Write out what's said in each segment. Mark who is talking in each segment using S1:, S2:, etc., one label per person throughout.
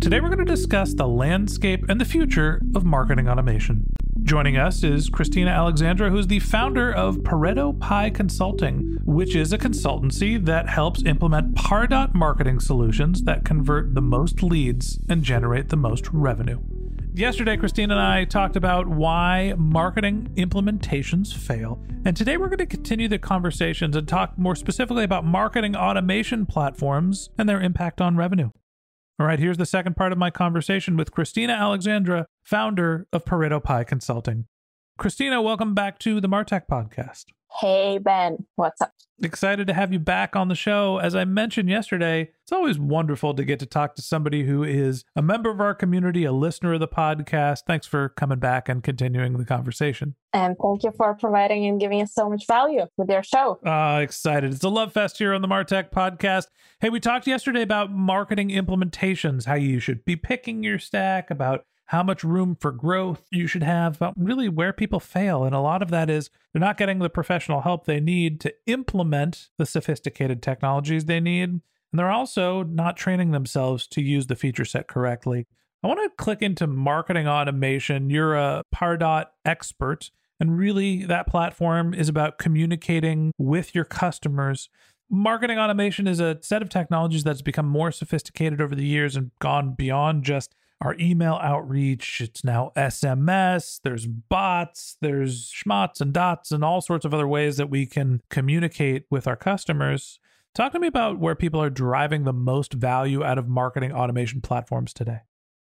S1: Today we're going to discuss the landscape and the future of marketing automation. Joining us is Kristina Alexandra, who's the founder of Pareto Pi Consulting, which is a consultancy that helps implement Pardot marketing solutions that convert the most leads and generate the most revenue. Yesterday, Christine and I talked about why marketing implementations fail. And today we're going to continue the conversations and talk more specifically about marketing automation platforms and their impact on revenue. All right, here's the second part of my conversation with Kristina Alexandra, founder of Pareto Pi Consulting. Kristina, welcome back to the Martech podcast.
S2: Hey, Ben, what's up?
S1: Excited to have you back on the show. As I mentioned yesterday, it's always wonderful to get to talk to somebody who is a member of our community, a listener of the podcast. Thanks for coming back and continuing the conversation.
S2: And thank you for providing and giving us so much value with your show.
S1: Uh, excited. It's a love fest here on the Martech podcast. Hey, we talked yesterday about marketing implementations, how you should be picking your stack, about how much room for growth you should have, about really where people fail. And a lot of that is they're not getting the professional help they need to implement the sophisticated technologies they need. And they're also not training themselves to use the feature set correctly. I want to click into marketing automation. You're a Pardot expert, and really that platform is about communicating with your customers. Marketing automation is a set of technologies that's become more sophisticated over the years and gone beyond just our email outreach. It's now SMS, there's bots, there's schmots and dots, and all sorts of other ways that we can communicate with our customers. Talk to me about where people are driving the most value out of marketing automation platforms today.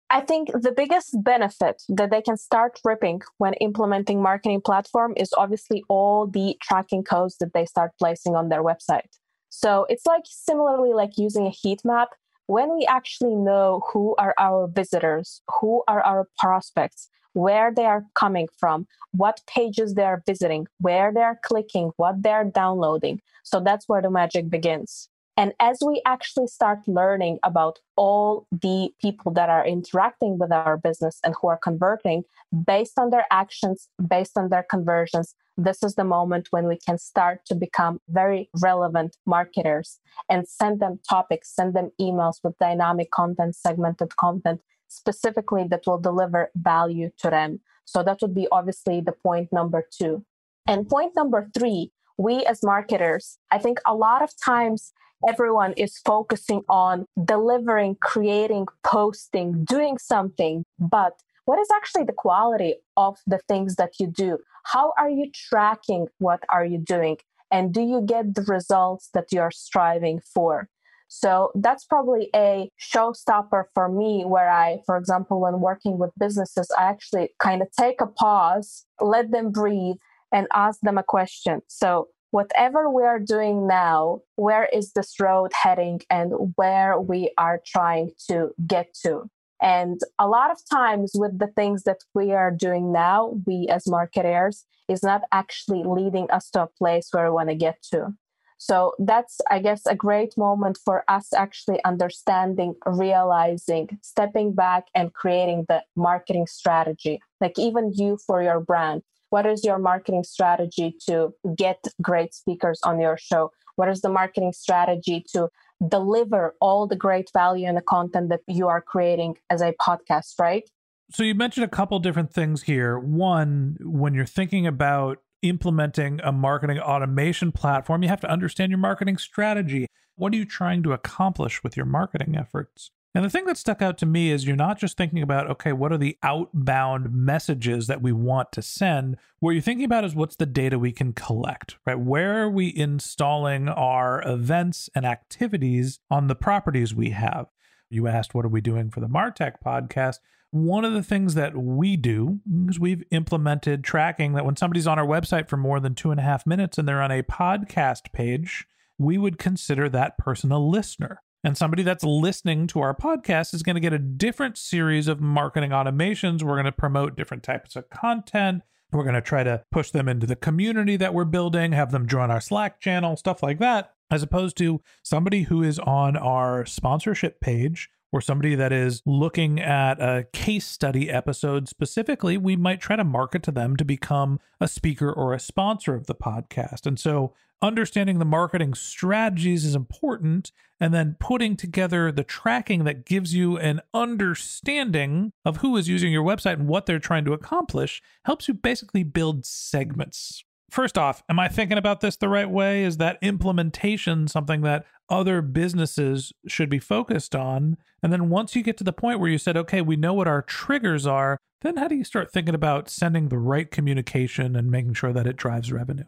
S2: I think the biggest benefit that they can start ripping when implementing marketing platform is obviously all the tracking codes that they start placing on their website. So it's like similarly like using a heat map when we actually know who are our visitors, who are our prospects, where they are coming from, what pages they are visiting, where they are clicking, what they're downloading. So that's where the magic begins. And as we actually start learning about all the people that are interacting with our business and who are converting based on their actions, based on their conversions, this is the moment when we can start to become very relevant marketers and send them topics, send them emails with dynamic content, segmented content, specifically that will deliver value to them. So that would be obviously the point number two. And point number three, we as marketers, I think a lot of times everyone is focusing on delivering, creating, posting, doing something, but what is actually the quality of the things that you do? How are you tracking what are you doing? And do you get the results that you're striving for? So that's probably a showstopper for me where i for example when working with businesses i actually kind of take a pause let them breathe and ask them a question. So whatever we are doing now where is this road heading and where we are trying to get to and a lot of times with the things that we are doing now, we as marketers is not actually leading us to a place where we want to get to. So that's, I guess, a great moment for us actually understanding, realizing, stepping back and creating the marketing strategy. Like even you for your brand, what is your marketing strategy to get great speakers on your show? What is the marketing strategy to deliver all the great value and the content that you are creating as a podcast, right?
S1: So you mentioned a couple different things here. One, when you're thinking about implementing a marketing automation platform, you have to understand your marketing strategy. What are you trying to accomplish with your marketing efforts? And the thing that stuck out to me is you're not just thinking about, okay, what are the outbound messages that we want to send? What you're thinking about is what's the data we can collect, right? Where are we installing our events and activities on the properties we have? You asked, what are we doing for the Martech podcast? One of the things that we do is we've implemented tracking that when somebody's on our website for more than two and a half minutes and they're on a podcast page, we would consider that person a listener. And somebody that's listening to our podcast is going to get a different series of marketing automations. We're going to promote different types of content. We're going to try to push them into the community that we're building, have them join our Slack channel, stuff like that, as opposed to somebody who is on our sponsorship page or somebody that is looking at a case study episode specifically, we might try to market to them to become a speaker or a sponsor of the podcast. And so understanding the marketing strategies is important and then putting together the tracking that gives you an understanding of who is using your website and what they're trying to accomplish helps you basically build segments first off, am I thinking about this the right way? Is that implementation something that other businesses should be focused on? And then once you get to the point where you said, okay, we know what our triggers are, then how do you start thinking about sending the right communication and making sure that it drives revenue?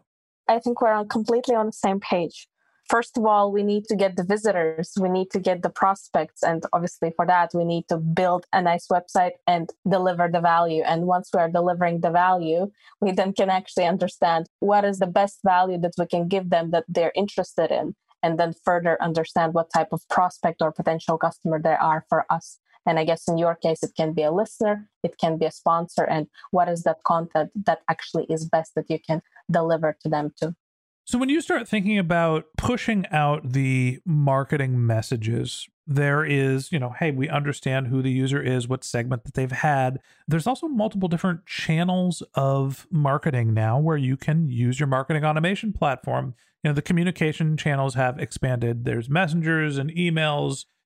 S2: I think we're on completely on the same page first of all, we need to get the visitors, we need to get the prospects. And obviously, for that, we need to build a nice website and deliver the value. And once we are delivering the value, we then can actually understand what is the best value that we can give them that they're interested in. And then further understand what type of prospect or potential customer they are for us. And I guess in your case, it can be a listener, it can be a sponsor, and what is that content that actually is best that you can deliver to them too.
S1: So when you start thinking about pushing out the marketing messages, there is, you know, hey, we understand who the user is, what segment that they've had. There's also multiple different channels of marketing now where you can use your marketing automation platform. You know, the communication channels have expanded. There's messengers and emails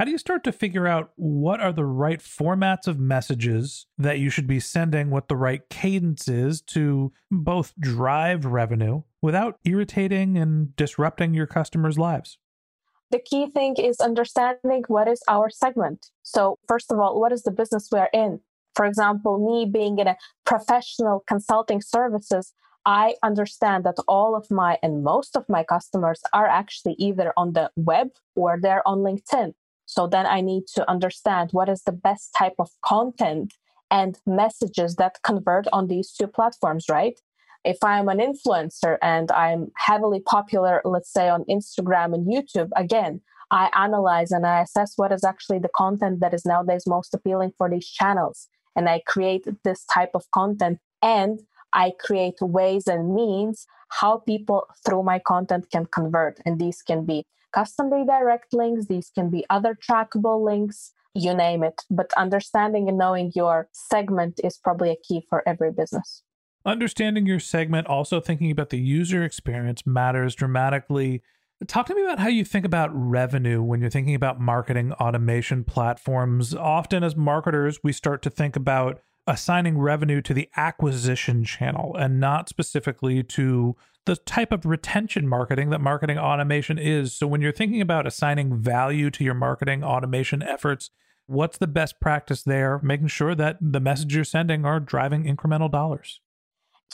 S1: How do you start to figure out what are the right formats of messages that you should be sending, what the right cadence is to both drive revenue without irritating and disrupting your customers' lives?
S2: The key thing is understanding what is our segment. So, first of all, what is the business we're in? For example, me being in a professional consulting services, I understand that all of my and most of my customers are actually either on the web or they're on LinkedIn. So then I need to understand what is the best type of content and messages that convert on these two platforms, right? If I'm an influencer and I'm heavily popular, let's say on Instagram and YouTube, again, I analyze and I assess what is actually the content that is nowadays most appealing for these channels. And I create this type of content and I create ways and means how people through my content can convert. And these can be custom redirect links, these can be other trackable links, you name it. But understanding and knowing your segment is probably a key for every business.
S1: Understanding your segment, also thinking about the user experience matters dramatically. Talk to me about how you think about revenue when you're thinking about marketing automation platforms. Often, as marketers, we start to think about assigning revenue to the acquisition channel and not specifically to the type of retention marketing that marketing automation is. So, when you're thinking about assigning value to your marketing automation efforts, what's the best practice there? Making sure that the message you're sending are driving incremental dollars.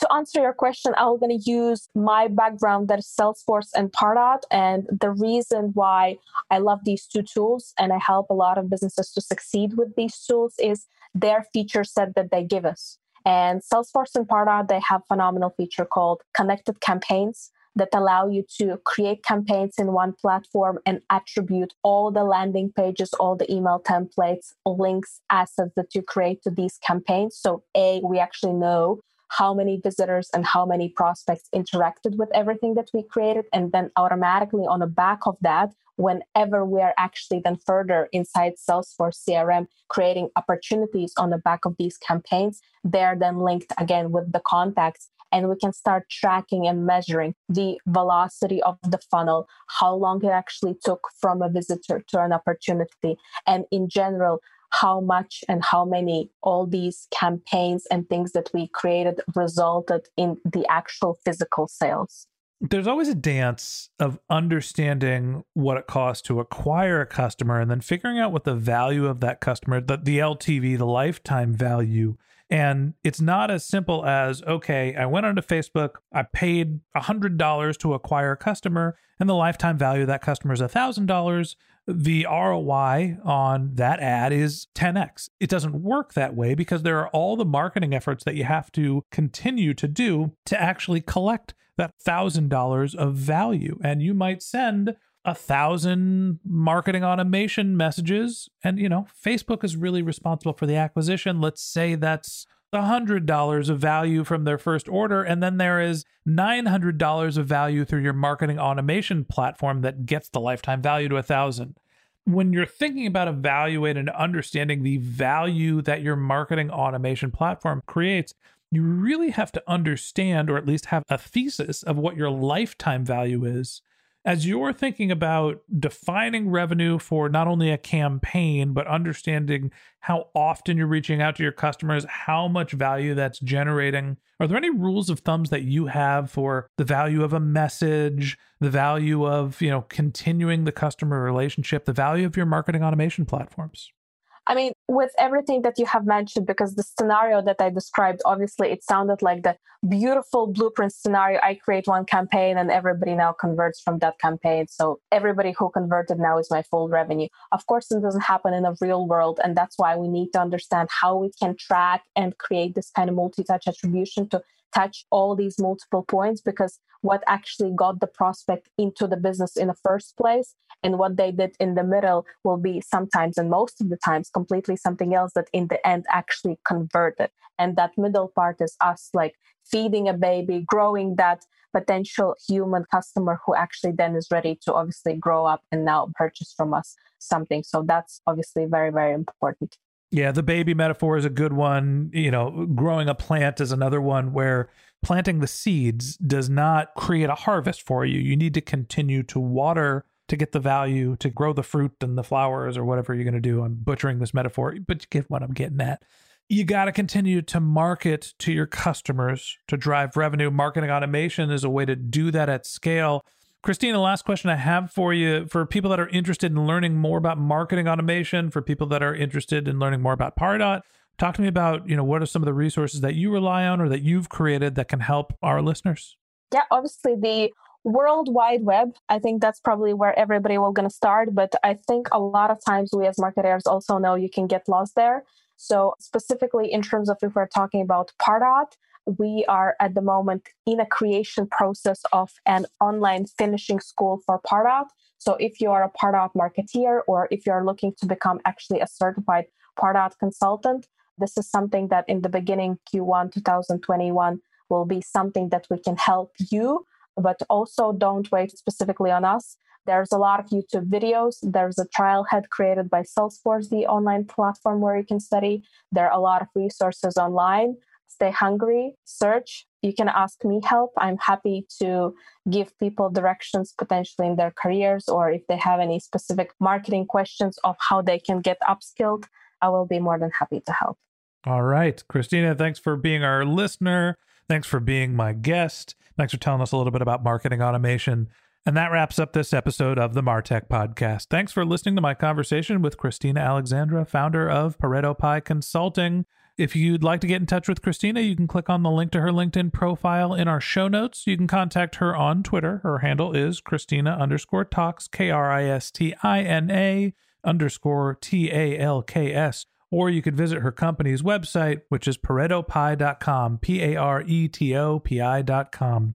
S2: To answer your question, I'm going to use my background that is Salesforce and Pardot. And the reason why I love these two tools and I help a lot of businesses to succeed with these tools is their feature set that they give us. And Salesforce and Pardot, they have phenomenal feature called connected campaigns that allow you to create campaigns in one platform and attribute all the landing pages, all the email templates, links, assets that you create to these campaigns. So, A, we actually know how many visitors and how many prospects interacted with everything that we created. And then automatically on the back of that, whenever we are actually then further inside Salesforce CRM, creating opportunities on the back of these campaigns, they're then linked again with the contacts. And we can start tracking and measuring the velocity of the funnel, how long it actually took from a visitor to an opportunity, and in general, how much and how many all these campaigns and things that we created resulted in the actual physical sales.
S1: There's always a dance of understanding what it costs to acquire a customer and then figuring out what the value of that customer, the, the LTV, the lifetime value. And it's not as simple as, okay, I went onto Facebook, I paid $100 to acquire a customer, and the lifetime value of that customer is $1,000 the ROI on that ad is 10x. It doesn't work that way because there are all the marketing efforts that you have to continue to do to actually collect that $1,000 of value. And you might send a thousand marketing automation messages. And, you know, Facebook is really responsible for the acquisition. Let's say that's $100 of value from their first order, and then there is $900 of value through your marketing automation platform that gets the lifetime value to a 1000 when you're thinking about evaluating and understanding the value that your marketing automation platform creates, you really have to understand or at least have a thesis of what your lifetime value is as you're thinking about defining revenue for not only a campaign, but understanding how often you're reaching out to your customers, how much value that's generating, are there any rules of thumbs that you have for the value of a message, the value of, you know, continuing the customer relationship, the value of your marketing automation platforms?
S2: I mean, with everything that you have mentioned, because the scenario that I described, obviously, it sounded like the beautiful blueprint scenario. I create one campaign and everybody now converts from that campaign. So everybody who converted now is my full revenue. Of course, it doesn't happen in the real world. And that's why we need to understand how we can track and create this kind of multi touch attribution to touch all these multiple points because what actually got the prospect into the business in the first place and what they did in the middle will be sometimes and most of the times completely something else that in the end actually converted and that middle part is us like feeding a baby growing that potential human customer who actually then is ready to obviously grow up and now purchase from us something so that's obviously very very important
S1: yeah, the baby metaphor is a good one. You know, growing a plant is another one where planting the seeds does not create a harvest for you. You need to continue to water to get the value, to grow the fruit and the flowers or whatever you're going to do. I'm butchering this metaphor, but you get what I'm getting at. You got to continue to market to your customers to drive revenue. Marketing automation is a way to do that at scale. Christine, the last question I have for you for people that are interested in learning more about marketing automation, for people that are interested in learning more about Pardot, Talk to me about, you know, what are some of the resources that you rely on or that you've created that can help our listeners?
S2: Yeah, obviously the World Wide Web, I think that's probably where everybody will going to start. But I think a lot of times we as marketers also know you can get lost there. So specifically in terms of if we're talking about Pardot, we are at the moment in a creation process of an online finishing school for Pardot. So if you are a Pardot marketeer or if you're looking to become actually a certified Pardot consultant, this is something that in the beginning Q1 2021 will be something that we can help you, but also don't wait specifically on us. There's a lot of YouTube videos. There's a Trailhead created by Salesforce, the online platform where you can study. There are a lot of resources online stay hungry, search. You can ask me help. I'm happy to give people directions potentially in their careers or if they have any specific marketing questions of how they can get upskilled, I will be more than happy to help.
S1: All right. Kristina, thanks for being our listener. Thanks for being my guest. Thanks for telling us a little bit about marketing automation. And that wraps up this episode of the Martech Podcast. Thanks for listening to my conversation with Kristina Alexandra, founder of Pareto Pi Consulting. If you'd like to get in touch with Kristina, you can click on the link to her LinkedIn profile in our show notes. You can contact her on Twitter. Her handle is Kristina underscore talks, K R I S T I N A underscore T A L K S. Or you could visit her company's website, which is paretopi.com, P A R E T O P I.com.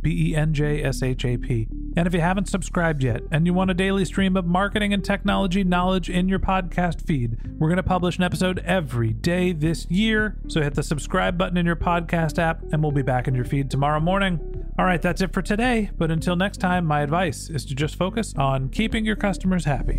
S1: B E N J S H A P. And if you haven't subscribed yet and you want a daily stream of marketing and technology knowledge in your podcast feed, we're going to publish an episode every day this year. So hit the subscribe button in your podcast app and we'll be back in your feed tomorrow morning. All right, that's it for today. But until next time, my advice is to just focus on keeping your customers happy.